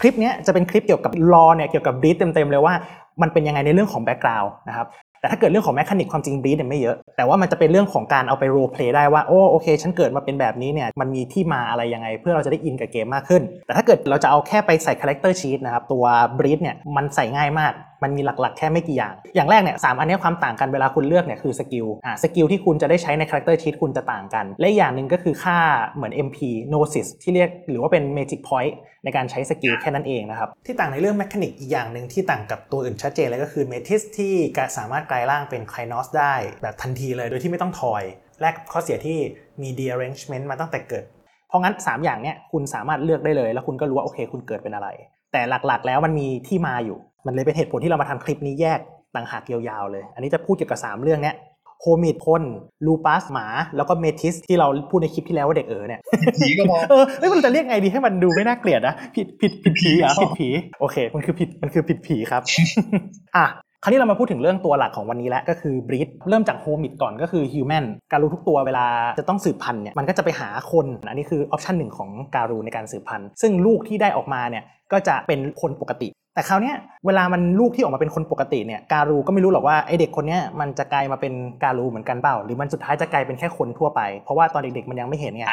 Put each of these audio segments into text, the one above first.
คลิปนี้จะเป็นคลิปเกี่ยวกับ lore เนี่ยเกี่ยวกับ breed เต็มๆเลยว่ามันเป็นยังไงในเรื่องของ background นะครับแต่ถ้าเกิดเรื่องของ mechanic ความจริง breed เนี่ยไม่เยอะ แต่ว่ามันจะเป็นเรื่องของการเอาไป roleplay ได้ว่าโอ้โอเค ฉันเกิดมาเป็นแบบนี้เนี่ยมันมีที่มาอะไรยังไง เพื่อเราจะได้อินกับเกมมากขึ้น แต่ถ้าเกิดเราจะเอาแค่ไปใส่ character sheet นะครับตัว breed เนี่ยมันใส่ง่ายมาก มันมีหลักๆ แค่ไม่กี่อย่าง อย่างแรกเนี่ยสามอันนี้ความต่างกันเวลาคุณเลือกเนี่ยคือสกิลอ่าสกิลที่คุณจะได้ใช้ใน character sheet คุณจะต่างกัน และอย่างหนึ่งก็คือค่าเหมือน MP Gnosis ที่เรียกหรือว่าเป็น Magic Point ในการใช้สกิลแค่นั้นเองนะครับ ที่ต่างในเรื่อง mechanic อีกอย่างหนึ่งที่ต่างกับตัวอื่นชัดเจนเลยก็คือ metis ที่สามารถกลายร่างเป็น Crinos ได้แบบทันทีเลยโดยที่ไม่ต้องทอย แลกข้อเสียที่มี derangement มาตั้งแต่เกิด เพราะงั้น 3 อย่างเนี้ยคุณสามารถเลือกได้เลย แล้วคุณก็รู้ว่าโอเคคุณเกิดเป็นอะไร แต่หลักๆ แล้วมันมีที่มาอยู่ มันเลยเป็นเหตุผลที่เรามาทำคลิปนี้แยกต่างหากยาวๆเลย อันนี้จะพูดเกี่ยวกับ 3 เรื่องเนี้ยhomid คนลูปัสหมาแล้วก็ metis ที่เราพูดในคลิปที่แล้วว่าเด็กเอ๋อเนี่ยผีก็พอเออไม่มันจะเรียกไงดีให้มันดูไม่น่าเกลียดนะผิดผิดผิดผีเหรอะผิดผีโอเค มันคือผิดมันคือผิดผีครับอะคราวนี้เรามาพูดถึงเรื่องตัวหลักของวันนี้แล้วก็คือ breed เริ่มจาก homid ก่อนก็คือ human Garou ทุกตัวเวลาจะต้องสืบพันธุ์เนี่ยมันก็จะไปหาคน อันนี้คือ option หนึ่งของ Garou ในการสืบพันธุ์ซึ่งลูกที่ได้ออกมาเนี่ยก็จะเป็นคนปกติ แต่คราวเนี้ยเวลามันลูกที่ออกมาเป็นคนปกติเนี่ยการูก็ไม่รู้หรอกว่าไอเด็กคนเนี้ยมันจะกลายมาเป็นการูเหมือนกันเปล่า หรือมันสุดท้ายจะกลายเป็นแค่คนทั่วไป เพราะว่าตอนเด็กๆมันยังไม่เห็นไง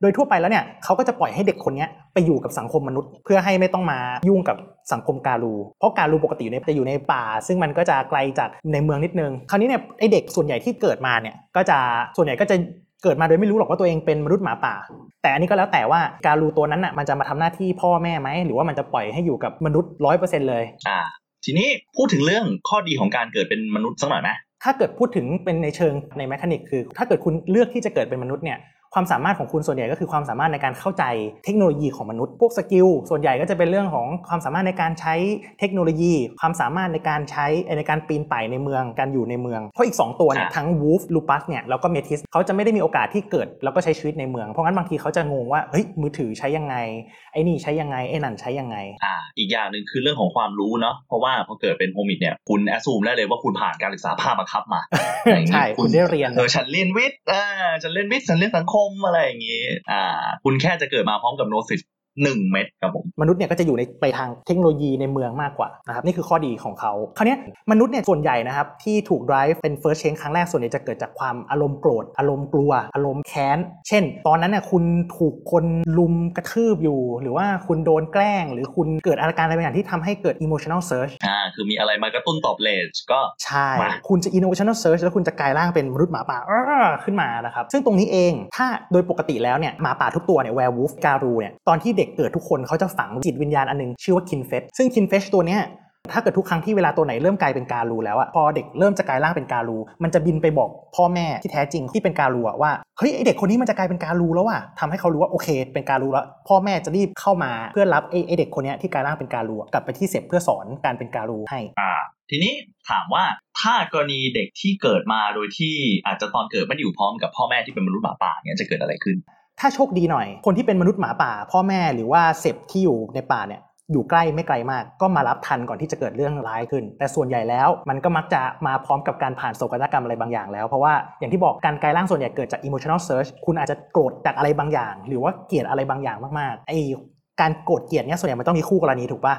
โดยทั่วไปแล้วเนี่ยเขาก็จะปล่อยให้เด็กคนนี้ไปอยู่กับสังคมมนุษย์ เพื่อให้ไม่ต้องมายุ่งกับสังคมการู เพราะการูปกติอยู่ในจะอยู่ในป่า ซึ่งมันก็จะไกลจากในเมืองนิดนึง คราวนี้เนี่ยไอเด็กส่วนใหญ่ที่เกิดมาเนี่ยก็จะส่วนใหญ่ก็จะ เกิดมาโดยไม่รู้หรอกว่าตัวเองเป็นมนุษย์หมาป่า แต่อันนี้ก็แล้วแต่ว่าGarou ตัวนั้นอะมันจะมาทำหน้าที่พ่อแม่ไหมหรือว่ามันจะปล่อยให้อยู่กับมนุษย์ร้อยเปอร์เซ็นต์เลยอ่าทีนี้พูดถึงเรื่องข้อดีของการเกิดเป็นมนุษย์สักหน่อยไหมถ้าเกิดพูดถึงเป็นในเชิงใน mechanic คือ ถ้าเกิดคุณเลือกที่จะเกิดเป็นมนุษย์เนี่ย ความสามารถของคุณส่วนใหญ่ก็คือความสามารถในการเข้าใจเทคโนโลยีของมนุษย์ พวกสกิลส่วนใหญ่ก็จะเป็นเรื่องของความสามารถในการใช้เทคโนโลยี ความสามารถในการใช้ในการปีนป่ายในเมือง การอยู่ในเมือง เพราะอีก 2 ตัวเนี่ยทั้ง wolf lupus เนี่ยแล้วก็ metis เขาจะไม่ได้มีโอกาสที่เกิด แล้วก็ใช้ชีวิตในเมือง เพราะงั้นบางทีเขาจะงงว่าเฮ้ยมือถือใช้ยังไงไอ้นี่ใช้ยังไงไอ้นั่นใช้ยังไงอ่าอีกอย่างหนึ่งคือเรื่องของความรู้เนาะเพราะว่าพอเกิดเป็นโฮมิดเนี่ยคุณแอสซูมได้เลยว่าคุณผ่านการศึกษาภาคบังคับมาใช่คุณได้เรียนเออฉันเรียนวิทย์อ่าฉันเรียนวิทย์ฉันเรียนสังคมมอะไรอย่างนี้ อ่า คุณแค่จะเกิดมาพร้อมกับโนสิส 1 เม็ดครับผมมนุษย์เนี่ยก็จะอยู่ในไปทางเทคโนโลยีในเมืองมากกว่านะครับนี่คือข้อดีของเขาคราวนี้มนุษย์เนี่ยส่วนใหญ่นะครับที่ถูกดライブเป็น first change ครั้งแรกส่วนใหญ่จะเกิดจากความอารมณ์โกรธอารมณ์กลัว อารมณ์แค้น เช่น ตอนนั้นเนี่ยคุณถูกคนลุมกระทืบอยู่ หรือว่าคุณโดนแกล้ง หรือคุณเกิดอาการอะไรบางอย่างที่ทำให้เกิด emotional search อ่าคือมีอะไรมากระตุ้นตอบเลสก็ใช่คุณจะ emotional search แล้วคุณจะกลายร่างเป็นมนุษย์หมาป่าขึ้นมานะครับซึ่งตรงนี้เองถ้าโดยปกติแล้วเนี่ยหมาป่าทุกตัวเนี่ย werewolf การูเนี่ยตอนที่เด็กเกิดทุกคนเขาจะฝังจิตวิญญาณอันหนึงชื่อว่า kinfet ซึ่ง kinfet ตัวเนี้ยถ้าเกิดทุกครั้งที่เวลาตัวไหนเริ่มกลายเป็นการูแล้วอะพอเด็กเริ่มจะกลายร่างเป็นการูมันจะบินไปบอกพ่อแม่ที่แท้จริงที่เป็นการูอะว่าเฮ้ยไอเด็กคนนี้มันจะกลายเป็นการูแล้วอะทำให้เขารู้ว่าโอเค เป็นการูแล้ว พ่อแม่จะรีบเข้ามาเพื่อรับไอไอเด็กคนนี้ที่กลายร่างเป็นการูกลับไปที่เสพเพื่อสอนการเป็นการูให้อ่าทีนี้ถามว่าถ้ากรณีเด็กที่เกิดมาโดยที่อาจจะตอนเกิดไม่อยู่พร้อมกับพ่อแม่ที่เป็นมนุษย์หมาป่าเนี่ยจะเกิดอะไรขึ้น ถ้าโชคดีหน่อย คนที่เป็นมนุษย์หมาป่า พ่อแม่หรือว่าเสพที่อยู่ในป่าเนี่ยอยู่ใกล้ไม่ไกลมาก ก็มารับทันก่อนที่จะเกิดเรื่องร้ายขึ้น แต่ส่วนใหญ่แล้วมันก็มักจะมาพร้อมกับการผ่านโศกนาฏกรรมอะไรบางอย่างแล้ว เพราะว่าอย่างที่บอกการกลายร่างส่วนใหญ่เกิดจาก emotional search คุณอาจจะโกรธจากอะไรบางอย่าง หรือว่าเกลียดอะไรบางอย่างมากๆไอการโกรธเกลียดเนี่ยส่วนใหญ่มันต้องมีคู่กรณีถูกปะ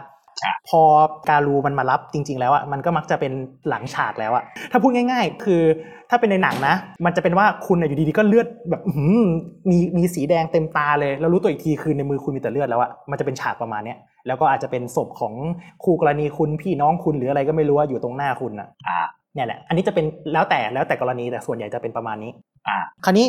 พอการูมันมารับจริง ๆ แล้วอะมันก็มักจะเป็นหลังฉากแล้วอะถ้าพูดง่าย ๆ คือถ้าเป็นในหนังนะ มันจะเป็นว่าคุณน่ะอยู่ดีๆก็เลือดแบบอื้อหือมีมีสีแดงเต็มตาเลย แล้วรู้ตัวอีกทีคือในมือคุณมีแต่เลือดแล้วอะมันจะเป็นฉากประมาณเนี้ยแล้วก็อาจจะเป็นศพของคู่กรณีคุณพี่น้องคุณหรืออะไรก็ไม่รู้ว่าอยู่ตรงหน้าคุณอะอ่าเนี่ยแหละ อันนี้จะเป็นแล้วแต่แล้วแต่กรณีแต่ส่วนใหญ่จะเป็นประมาณนี้อ่าคราวนี้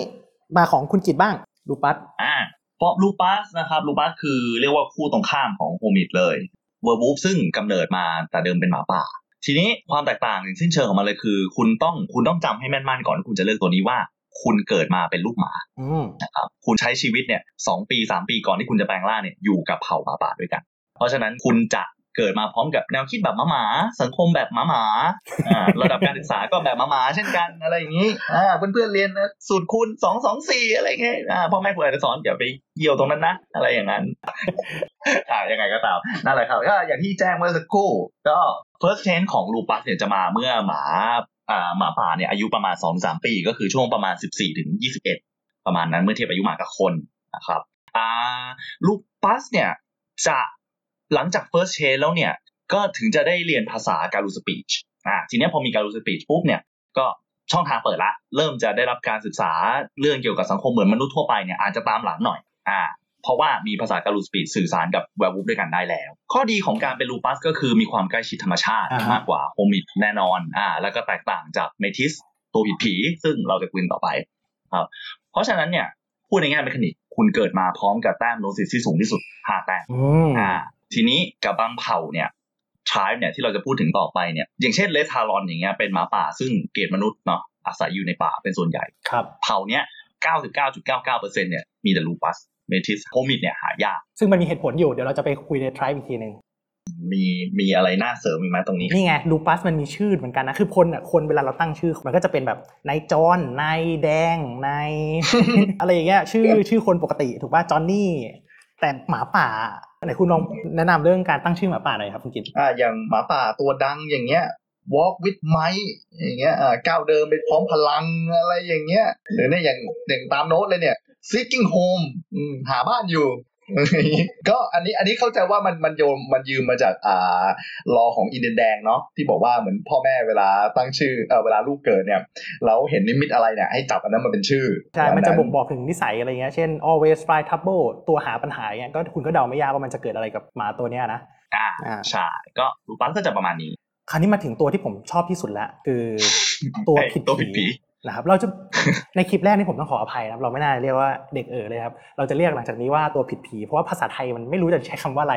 มาของคุณกิตบ้างดูปัสอ่าเพราะลูปัสนะครับลูปัสคือเรียกว่าคู่ตรงข้ามของ homid เลย werewolf ซึ่งกำเนิดมาแต่เดิมเป็นหมาป่า ทีนี้ความแตกต่างอย่างสิ้นเชิงของมันเลยคือ คุณต้องคุณต้องจำให้แม่นๆก่อนที่คุณจะเลือกตัวนี้ว่าคุณเกิดมาเป็นลูกหมาอืมนะครับคุณใช้ชีวิตเนี่ยสองปีสามปีก่อนที่คุณจะแปลงร่างเนี่ยอยู่กับเผ่าหมาป่าด้วยกัน เพราะฉะนั้นคุณจะ เกิดมาพร้อมกับแนวคิดแบบหมาหมาๆสังคมแบบหมาหมาๆอ่าระดับการศึกษาก็แบบหมาหมาๆเช่นกันอะไรอย่างนี้อ่าเพื่อนๆเรียนสูตรคูณสองสองสี่อะไรเงี้ยพ่อแม่คุณอาจจะสอนอย่าไปเกี่ยวตรงนั้นนะอะไรอย่างนั้นอ่ายังไงก็ตามนั่นแหละครับก็อย่างที่แจ้งเมื่อสักครู่ ก็ first change ของลูปัสเนี่ยจะมาเมื่อหมาอ่าหมาป่าเนี่ยอายุประมาณสองสามปี ก็คือช่วงประมาณสิบสี่ถึงยี่สิบเอ็ดประมาณนั้นเมื่อเทียบอายุหมากับคนนะครับอ่าลูปัสเนี่ยจะ หลังจาก first change แล้วเนี่ย ก็ถึงจะได้เรียนภาษา Garou speech อ่าทีเนี้ยพอมี Garou speech ปุ๊บเนี่ย ก็ช่องทางเปิดละ เริ่มจะได้รับการศึกษาเรื่องเกี่ยวกับสังคมเหมือนมนุษย์ทั่วไปเนี่ยอาจจะตามหลังหน่อยอ่าเพราะว่ามีภาษา Garou speech สื่อสารกับ werewolf ด้วยกันได้แล้ว ข้อดีของการเป็นลูปัสก็คือมีความใกล้ชิดธรรมชาติอ่าฮะมากกว่า homid แน่นอนอ่าแล้วก็แตกต่างจาก metisตัวผิดผี ซึ่งเราจะคุยกันต่อไปครับเพราะฉะนั้นเนี่ยพูดในแง่ mechanic คุณเกิดมาพร้อมกับแต้ม Gnosis ที่สูงที่สุด5แต้มอืมอ่า ทีนี้กับบางเผ่าเนี่ย tribe เนี่ยที่เราจะพูดถึงต่อไปเนี่ยอย่างเช่น Red Talon อย่างเงี้ยเป็นหมาป่าซึ่งเกลียดมนุษย์เนาะอาศัยอยู่ในป่าเป็นส่วนใหญ่ครับเผ่าเนี้ย99.99%เนี่ยมีแต่ lupus metis homid เนี่ยหายาก ซึ่งมันมีเหตุผลอยู่เดี๋ยวเราจะไปคุยใน tribe อีกทีหนึ่งมีมีอะไรน่าเสริมอีกไหมตรงนี้ นี่ไงลูปัสมันมีชื่อเหมือนกันนะ คือคนอะคนเวลาเราตั้งชื่อ มันก็จะเป็นแบบนายจอนนายแดงนายอะไรอย่างเงี้ยชื่อชื่อคนปกติถูกป่ะจอนนี่ แต่หมาป่าไหนคุณลองแนะนำเรื่องการตั้งชื่อหมาป่าหน่อยครับคุณกิตอ่าอย่างหมาป่าตัวดังอย่างเงี้ย walk with mice อย่างเงี้ยอ่าก้าวเดินไปพร้อมพลังอะไรอย่างเงี้ยหรือเนี่ยอย่างอย่างตามโน้ตเลยเนี่ย seeking home หาบ้านอยู่ ก็อันนี้อันนี้เข้าใจว่ามันมันโยมมันยืมมาจากอ่ารอของอินเดียนแดงเนาะที่บอกว่าเหมือนพ่อแม่เวลาตั้งชื่อเออเวลาลูกเกิดเนี่ยเราเห็นนิมิตอะไรเนี่ยให้จับอันนั้นมาเป็นชื่อใช่มันจะบ่งบอกถึงนิสัยอะไรเงี้ยเช่น always try trouble ตัวหาปัญหาเงี้ยก็คุณก็เดาไม่ยากว่ามันจะเกิดอะไรกับหมาตัวเนี้ยนะอ่าอ่าใช่ก็รูปัสก็จะประมาณนี้คราวนี้มาถึงตัวที่ผมชอบที่สุดละคือตัวไอ้ผิดตัวผิดผี นะครับเราจะในคลิปแรกนี่ผมต้องขออภัยนะครับเราไม่น่าเรียกว่าเด็กเอ๋อเลยครับเราจะเรียกหลังจากนี้ว่าตัวผิดผีเพราะว่าภาษาไทยมันไม่รู้จะใช้คำว่าอะไร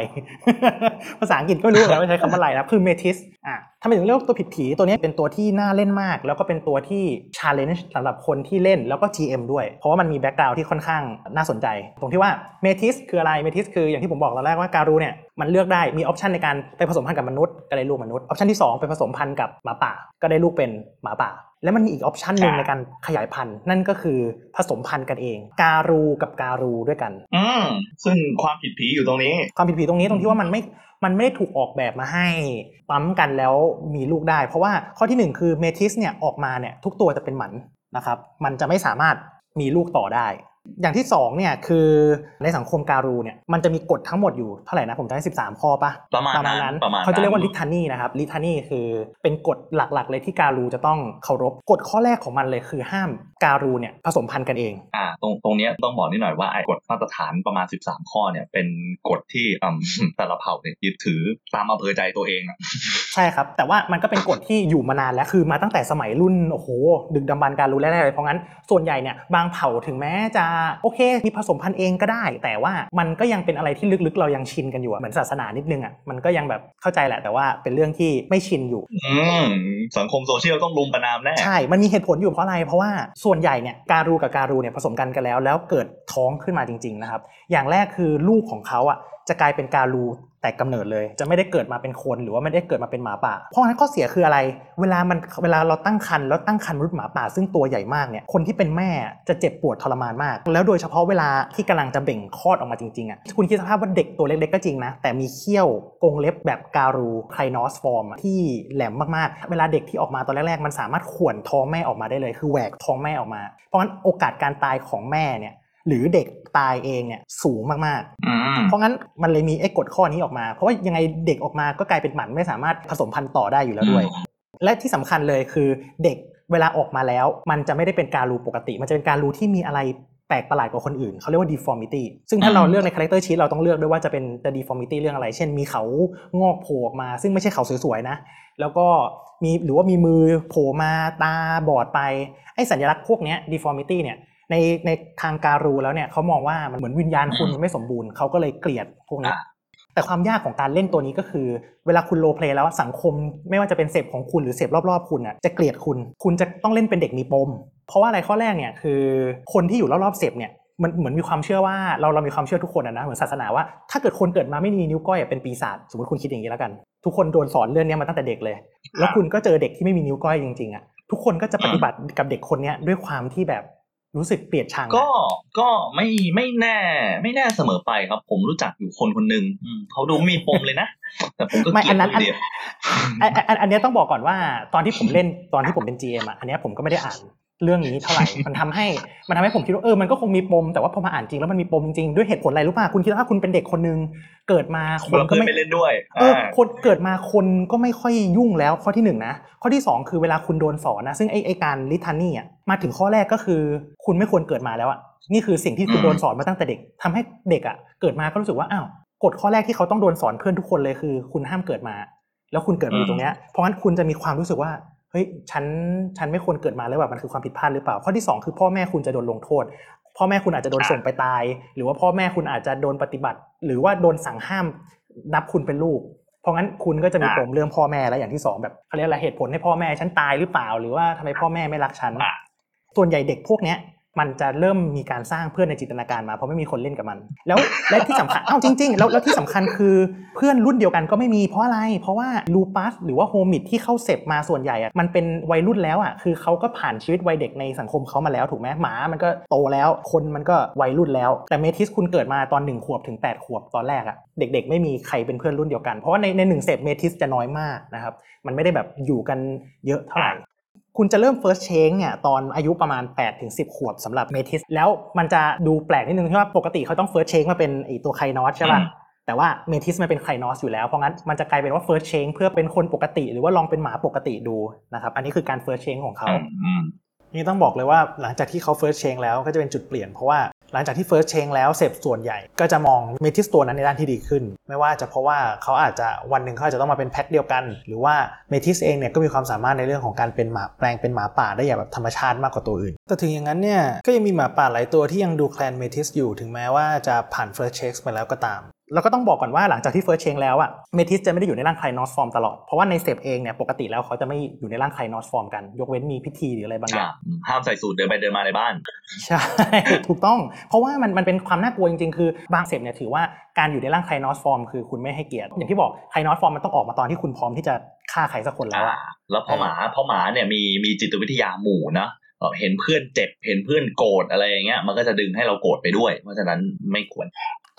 ภาษาอังกฤษก็ไม่รู้เหมือนกันว่าใช้คำว่าอะไรนะครับคือ metis อะทำไมถึงเรียกว่าตัวผิดผีตัวนี้เป็นตัวที่น่าเล่นมาก แล้วก็เป็นตัวที่ challenge สำหรับคนที่เล่นแล้วก็ GM ด้วย เพราะว่ามันมี background ที่ค่อนข้างน่าสนใจ ตรงที่ว่า metis คืออะไร metis คืออย่างที่ผมบอกตอนแรกว่า Garou เนี่ย มันเลือกได้มี option ในการไปผสมพันธุ์กับมนุษย์ก็ได้ลูกมนุษย์ option ที่สองไปผสมพันธุ์กับหมาป่า ก็ได้ลูกเป็นหมาป่า แล้วมันมีอีกออปชันหนึ่งในการขยายพันธุ์นั่นก็คือผสมพันธุ์กันเอง การูกับการูด้วยกัน อืมซึ่งความผิดผีอยู่ตรงนี้ ความผิดผีตรงนี้ตรงที่ว่ามันไม่มันไม่ได้ถูกออกแบบมาให้ปั๊มกันแล้วมีลูกได้ เพราะว่าข้อที่หนึ่งคือเมทิสเนี่ยออกมาเนี่ยทุกตัวจะเป็นหมันนะครับมันจะไม่สามารถมีลูกต่อได้ อย่างที่สองเนี่ยคือในสังคมการูเนี่ยมันจะมีกฎทั้งหมดอยู่เท่าไหร่นะผมจำได้สิบสามข้อปะประมาณนั้นประมาณนั้นเขาจะเรียกว่าลิทานีนะครับลิทานีคือเป็นกฎหลักๆ เลยที่การูจะต้องเคารพกฎข้อแรกของมันเลยคือห้ามการูเนี่ยผสมพันธุ์กันเองอ่าตรงตรงเนี้ยต้องบอกนิดหน่อยว่าไอ้กฎมาตรฐานประมาณ 13 ข้อเนี่ยเป็นกฎที่อืมแต่ละเผ่าเนี่ยยึดถือตามอำเภอใจตัวเองอะใช่ครับแต่ว่ามันก็เป็นกฎที่อยู่มานานแล้วคือมาตั้งแต่สมัยรุ่นโอ้โหดึกดำบรรพ์การรู้แรกๆเลยเพราะงั้นส่วนใหญ่เนี่ยบางเผ่าถึงแม้จะโอเค มีผสมพันธุ์เองก็ได้ แต่ว่ามันก็ยังเป็นอะไรที่ลึกๆ เรายังชินกันอยู่อะเหมือนศาสนานิดนึงอะมันก็ยังแบบเข้าใจแหละแต่ว่าเป็นเรื่องที่ไม่ชินอยู่อืมสังคมโซเชียลต้องลุมประนามแน่ใช่ มันมีเหตุผลอยู่เพราะอะไรเพราะว่าส่วนใหญ่เนี่ยการูกับการูเนี่ยผสมกันกันแล้ว แล้วเกิดท้องขึ้นมาจริงๆนะครับอย่างแรกคือลูกของเขาอะจะกลายเป็นการูแต่กำเนิดเลย จะไม่ได้เกิดมาเป็นคนหรือว่าไม่ได้เกิดมาเป็นหมาป่า เพราะฉะนั้นข้อเสียคืออะไร เวลามันเวลาเราตั้งครรภ์แล้วตั้งครรภ์มนุษย์หมาป่า ซึ่งตัวใหญ่มากเนี่ยคนที่เป็นแม่จะเจ็บปวดทรมานมาก แล้วโดยเฉพาะเวลาที่กำลังจะเบ่งคลอดออกมาจริงๆอะคุณคิดสภาพว่าเด็กตัวเล็กๆก็จริงนะแต่มีเขี้ยวกรงเล็บแบบการูไคนอสฟอร์มที่แหลมมากๆ เวลาเด็กที่ออกมาตอนแรกๆมันสามารถข่วนท้องแม่ออกมาได้เลย คือแหวกท้องแม่ออกมา เพราะฉะนั้นโอกาสการตายของแม่เนี่ย หรือเด็กตายเองเนี่ยสูงมากๆอืมเพราะงั้นมันเลยมีไอ้กฎข้อนี้ออกมา เพราะว่ายังไงเด็กออกมาก็กลายเป็นหมันไม่สามารถผสมพันธุ์ต่อได้อยู่แล้วด้วย และที่สำคัญเลยคือเด็กเวลาออกมาแล้ว มันจะไม่ได้เป็นการูปกติ มันจะเป็นการูที่มีอะไรแปลกประหลาดกว่าคนอื่น เขาเรียกว่า deformity ซึ่งถ้าเราเลือกใน character sheet เราต้องเลือกด้วยว่าจะเป็นจะ deformity เรื่องอะไร เช่นมีเขางอกโผล่ออกมา ซึ่งไม่ใช่เขาสวยๆนะ แล้วก็มีหรือว่ามีมือโผล่มาตาบอดไปไอ้สัญลักษณ์พวกเนี้ย deformity เนี่ย ในในทางการูแล้วเนี่ยเขามองว่ามันเหมือนวิญญาณคุณมันไม่สมบูรณ์เขาก็เลยเกลียดพวกนี้อ่าแต่ความยากของการเล่นตัวนี้ก็คือ เวลาคุณโรลเพลย์แล้วสังคมไม่ว่าจะเป็นเสพของคุณหรือเสพรอบๆคุณน่ะจะเกลียดคุณ คุณจะต้องเล่นเป็นเด็กมีปม เพราะว่าอะไรข้อแรกเนี่ยคือคนที่อยู่รอบๆเสพเนี่ยมันเหมือนมีความเชื่อว่าเราเรามีความเชื่อทุกคนอะนะเหมือนศาสนาว่าถ้าเกิดคนเกิดมาไม่มีนิ้วก้อยอะเป็นปีศาจสมมติคุณคิดอย่างนี้แล้วกัน ทุกคนโดนสอนเรื่องเนี้ยมาตั้งแต่เด็กเลย แล้วคุณก็เจอเด็กที่ไม่มีนิ้วก้อยจริงๆอะทุกคนก็จะปฏิบัติกับเด็กคนเนี้ยด้วยความที่แบบ รู้สึกเกลียดชังอะก็ก็ไม่ไม่แน่ ไม่แน่เสมอไปครับ ผมรู้จักอยู่คนคนหนึ่งอืมเขาดูไม่มีปมเลยนะ แต่ผมก็ไม่เกลีอัยดนนั้นคนเดียวอันอันอันอันเนี้ยต้องบอกก่อนว่า ตอนที่ผมเล่นตอนที่ผมเป็น GM อะอันเนี้ยผมก็ไม่ได้อ่าน เรื่องนี้เท่าไหร่ มันทำให้มันทำให้ผมคิดว่าเออ มันก็คงมีปม แต่ว่าพอมาอ่านจริงแล้วมันมีปมจริงๆ ด้วยเหตุผลอะไรรู้ป่ะ คุณคิดว่าถ้าคุณเป็นเด็กคนนึงเกิดมาคคนนละก็เพื่อนไม่ไปเล่นด้วย เอออ่าคนเกิดมาคนก็ไม่ค่อยยุ่งแล้วข้อที่หนึ่งนะ ข้อที่สองคือเวลาคุณโดนสอนนะ ซึ่งไอไอการลิทานี่อะ มาถึงข้อแรกก็คือ คุณไม่ควรเกิดมาแล้วอะ นี่คือสิ่งที่คุณโดนสอนมาตั้งแต่เด็กทำให้เด็กอะ เกิดมาก็รู้สึกว่าอ้าว กฎข้อแรกที่เขาต้องโดนสอนเพื่อนทุกคนเลยคือ คุณห้ามเกิดมา แล้วคุณเกิดมาอยู่ตรงเนี้ยเพราะงั้นคุณจะมีความรู้สึกว่า เฮ้ยฉันฉันไม่ควรเกิดมาแล้วแบบมันคือความผิดพลาดหรือเปล่า ข้อที่สองคือพ่อแม่คุณจะโดนลงโทษ พ่อแม่คุณอาจจะโดนส่งไปตาย หรือว่าพ่อแม่คุณอาจจะโดนปฏิบัติ หรือว่าโดนสั่งห้ามนับคุณเป็นลูก เพราะงั้นคุณก็จะมีอ่าปมเรื่องพ่อแม่แล้วอย่างที่สองแบบเขาเรียกอะไรเหตุผลให้พ่อแม่ฉันตายหรือเปล่า หรือว่าทำไมพ่อแม่ไม่รักฉันอ่าส่วนใหญ่เด็กพวกเนี้ย มันจะเริ่มมีการสร้างเพื่อนในจินตนาการมาเพราะไม่มีคนเล่นกับมัน แล้วและที่สำคัญเอ้าจริง ๆ แล้วแล้วที่สำคัญคือเพื่อนรุ่นเดียวกันก็ไม่มีเพราะอะไร เพราะว่าลูปัสหรือว่าโฮมิดที่เข้าเสพมาส่วนใหญ่อะมันเป็นวัยรุ่นแล้วอะคือเขาก็ผ่านชีวิตวัยเด็กในสังคมเขามาแล้วถูกไหมหมามันก็โตแล้วคนมันก็วัยรุ่นแล้ว แต่เมทิสคุณเกิดมาตอนหนึ่งขวบถึงแปดขวบตอนแรกอะเด็ก ๆ ไม่มีใครเป็นเพื่อนรุ่นเดียวกันเพราะว่าในในหนึ่งเสพเมทิสจะน้อยมากนะครับมันไม่ได้แบบอยู่กันเยอะเท่าไหร่ คุณจะเริ่ม first change เนี่ยตอนอายุประมาณ8ถึง10ขวบสำหรับเมทิส แล้วมันจะดูแปลกนิดนึงที่ว่าปกติเขาต้อง first change มาเป็นไอตัวไคนอสใช่ป่ะอืมแต่ว่าเมทิสมันเป็นไคนอสอยู่แล้ว เพราะงั้นมันจะกลายเป็นว่า first change เพื่อเป็นคนปกติ หรือว่าลองเป็นหมาปกติดูนะครับอันนี้คือการ first change ของเขาอืมอืมนี่ต้องบอกเลยว่าหลังจากที่เขา first change แล้วก็จะเป็นจุดเปลี่ยนเพราะว่า หลังจากที่ first change แล้วเสพส่วนใหญ่ ก็จะมองเมทิสตัวนั้นในด้านที่ดีขึ้น ไม่ว่าจะเพราะว่าเขาอาจจะวันหนึ่งเขาอาจจะต้องมาเป็นแพ็คเดียวกัน หรือว่า metis เองเนี่ยก็มีความสามารถในเรื่องของการเป็นหมาแปลงเป็นหมาป่าได้อย่างแบบธรรมชาติมากกว่าตัวอื่น แต่ถึงอย่างนั้นเนี่ยก็ยังมีหมาป่าหลายตัวที่ยังดูแคลน metis อยู่ถึงแม้ว่าจะผ่าน first change ไปแล้วก็ตาม แล้วก็ต้องบอกก่อนว่าหลังจากที่ first change แล้วอะ metis จะไม่ได้อยู่ในร่าง Crinos form ตลอด เพราะว่าใน sept เองเนี่ยปกติแล้วเขาจะไม่อยู่ในร่าง Crinos form กัน ยกเว้นมีพิธีหรืออะไรบางอย่างห้ามใส่สูทเดินไปเดินมาในบ้าน ใช่ ถูกต้อง เพราะว่ามันมันเป็นความน่ากลัวจริงๆ คือบาง sept เนี่ยถือว่าการอยู่ในร่าง Crinos form คือคุณไม่ให้เกียรติ อย่างที่บอก Crinos form มันต้องออกมาตอนที่คุณพร้อมที่จะฆ่าใครสักคนแล้วอะแล้วพอหมาพอหมาเนี่ยมีมีจิตวิทยาหมู่นะเอ่อเห็นเพื่อนเจ็บเห็นเพื่อนโกรธอะไรอย่างเงี้ยมันก็จะดึงให้เราโกรธไปด้วย เพราะฉะนั้นไม่ควร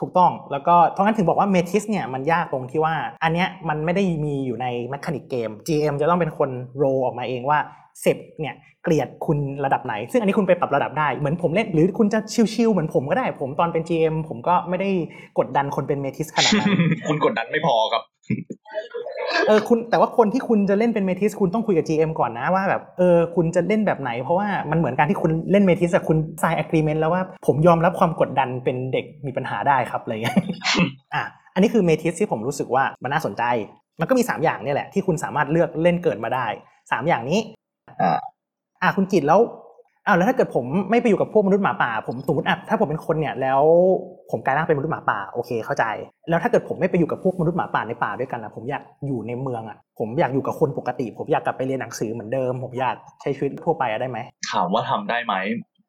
ถูกต้องแล้วก็เพราะงั้นถึงบอกว่า metis เนี่ยมันยากตรงที่ว่า อันเนี้ยมันไม่ได้มีอยู่ใน mechanic เกม GM จะต้องเป็นคน role ออกมาเองว่าเซปเนี่ยเกลียดคุณระดับไหน ซึ่งอันนี้คุณไปปรับระดับได้เหมือนผมเล่นหรือคุณจะชิวๆเหมือนผมก็ได้ ผมตอนเป็น GM ผมก็ไม่ได้กดดันคนเป็นเมทิสขนาดนั้นคุณกดดันไม่พอครับ เออคุณแต่ว่าคนที่คุณจะเล่นเป็นเมทิสคุณต้องคุยกับ GM ก่อนนะว่าแบบเออคุณจะเล่นแบบไหน เพราะว่ามันเหมือนการที่คุณเล่นเมทิสอะคุณ sign agreement แล้วว่าผมยอมรับความกดดันเป็นเด็กมีปัญหาได้ครับอะไรเงี้ยอะอันนี้คือเมทิสที่ผมรู้สึกว่ามันน่าสนใจ มันก็มี 3 อย่างเนี่ยแหละที่คุณสามารถเลือกเล่นเกิดมาได้ 3 อย่างนี้อ่าอะคุณกิตแล้วอ้าวแล้วถ้าเกิดผมไม่ไปอยู่กับพวกมนุษย์หมาป่า ผมสมมติอะถ้าผมเป็นคนเนี่ยแล้ว ผมกลายร่างเป็นมนุษย์หมาป่าโอเคเข้าใจ แล้วถ้าเกิดผมไม่ไปอยู่กับพวกมนุษย์หมาป่าในป่าด้วยกันนะผมอยากอยู่ในเมืองอะผมอยากอยู่กับคนปกติ ผมอยากกลับไปเรียนหนังสือเหมือนเดิม ผมอยากใช้ชีวิตทั่วไปอะได้ไหมถามว่าทำได้ไหม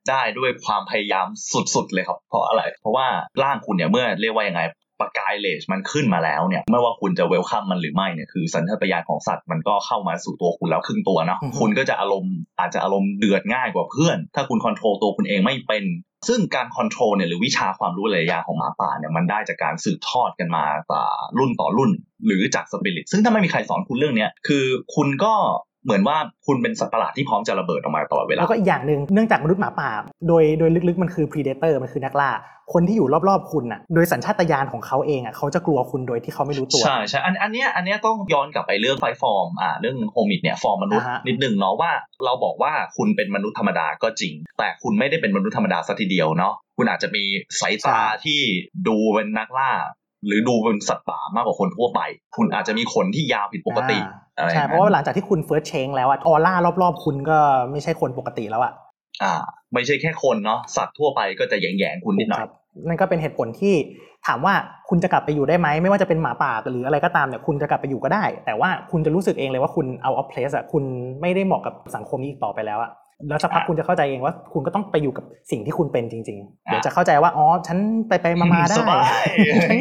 ได้ด้วยความพยายามสุดๆเลยครับ เพราะอะไร เพราะว่าร่างคุณเนี่ยเมื่อเรียกว่ายังไง ประกาย Rage มันขึ้นมาแล้วเนี่ยไม่ว่าคุณจะ welcome มันหรือไม่เนี่ยคือสัญชาตญาณของสัตว์มันก็เข้ามาสู่ตัวคุณแล้วครึ่งตัวเนาะอือฮึคุณก็จะอารมณ์อาจจะอารมณ์เดือดง่ายกว่าเพื่อน ถ้าคุณ control ตัวคุณเองไม่เป็น ซึ่งการ control เนี่ยหรือวิชาความรู้หลายอย่างของหมาป่าเนี่ยมันได้จากการสืบทอดกันมาต่อรุ่นต่อรุ่น หรือจากสปิริตซึ่งถ้าไม่มีใครสอนคุณเรื่องเนี้ยคือคุณก็ เหมือนว่าคุณเป็นสัตว์ประหลาดที่พร้อมจะระเบิดออกมาตลอดเวลาแล้วก็อีกอย่างหนึ่งเนื่องจากมนุษย์หมาป่า โดยโดยลึกๆมันคือ predator มันคือนักล่าคนที่อยู่รอบๆคุณน่ะโดยสัญชาตญาณของเขาเองอะเขาจะกลัวคุณโดยที่เขาไม่รู้ตัวใช่ใช่อันอันเนี้ยอันเนี้ยต้องย้อนกลับไปเรื่องไฟฟอร์มอ่าเรื่องโฮมิดเนี่ยฟอร์มมนุษย์อ่าฮะนิดหนึ่งเนาะว่าเราบอกว่าคุณเป็นมนุษย์ธรรมดาก็จริง แต่คุณไม่ได้เป็นมนุษย์ธรรมดาซะทีเดียวเนาะคุณอาจจะมีสายตาที่ดูเป็นนักล่า หรือดูเป็นสัตว์ป่ามากกว่าคนทั่วไป คุณอาจจะมีขนที่ยาวผิดปกติอ่าอะไรใช่เพราะว่าหลังจากที่คุณ first change แล้วอะออร่ารอบๆ คุณก็ไม่ใช่คนปกติแล้วอะอ่า ไม่ใช่แค่คนเนาะสัตว์ทั่วไปก็จะแยงๆคุณนิดหน่อยครับนั่นก็เป็นเหตุผลที่ถามว่าคุณจะกลับไปอยู่ได้ไหมไม่ว่าจะเป็นหมาป่าหรืออะไรก็ตามเนี่ยคุณจะกลับไปอยู่ก็ได้ แต่ว่าคุณจะรู้สึกเองเลยว่าคุณเอา off place อะคุณไม่ได้เหมาะกับสังคมนี้อีกต่อไปแล้วอะ แล้วสักพักคุณจะเข้าใจเองว่าคุณก็ต้องไปอยู่กับสิ่งที่คุณเป็นจริง ๆ เดี๋ยวจะเข้าใจว่าอ๋อฉันไปไปๆมาๆได้สบายฉัน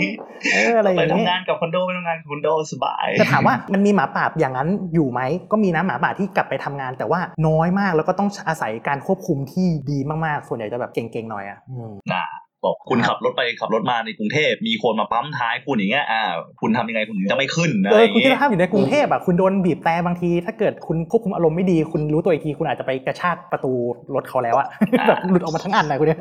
เอออะไรอไปย่างนี้ทำงานกับคอนโดไปทำงานกับคอนโดสบายแต่ถามว่ามันมีหมาป่าอย่างนั้นอยู่ไหมก็มีนะหมาป่าที่กลับไปทำงาน แต่ว่าน้อยมากแล้วก็ต้องอาศัยการควบคุมที่ดีมากๆ ส่วนใหญ่จะแบบเก่งๆหน่อยอะอืมอ่า บอกคุณครับขับรถไปขับรถมาในกรุงเทพมีคนมาปั๊มท้ายคุณอย่างเงี้ยอ่าคุณทำยังไงคุณถึงจะไม่ขึ้นอะเอไรออย่างคุณคิดเงี้ยภาพอยู่ในกรุงเทพอะคุณโดนบีบแต่บางที ถ้าเกิดคุณควบคุมอารมณ์ไม่ดี คุณรู้ตัวอีกทีคุณอาจจะไปกระชากประตูรถเขาแล้วอะแบบหลุดออกมาทั้งอันนะคุณเนี่ย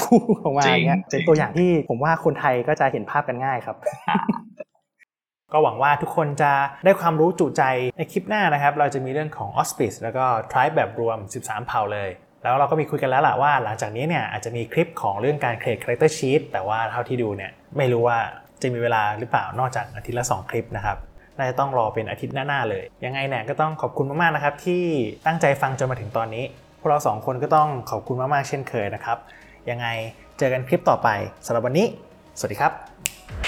พุ่งออกมาอย่างเงี้ยเป็นตัวอย่างที่ผมว่าคนไทยก็จะเห็นภาพกันง่ายครับก็หวังว่าทุกคนจะได้ความรู้จุใจในคลิปหน้านะครับ เราจะมีเรื่องของ Auspice แล้วก็ Tribe แบบรวม 13 เผ่าเลย แล้วเราก็มีคุยกันแล้วล่ะว่าหลังจากนี้เนี่ยอาจจะมีคลิปของเรื่องการ create character sheet แต่ว่าเท่าที่ดูเนี่ยไม่รู้ว่าจะมีเวลาหรือเปล่านอกจากอาทิตย์ละ 2 คลิปนะครับน่าจะต้องรอเป็นอาทิตย์หน้าๆเลย ยังไงเนี่ยก็ต้องขอบคุณมากๆนะครับที่ตั้งใจฟังจนมาถึงตอนนี้ พวกเราสองคนก็ต้องขอบคุณมากๆเช่นเคยนะครับ ยังไงเจอกันคลิปต่อไปสำหรับวันนี้ สวัสดีครับ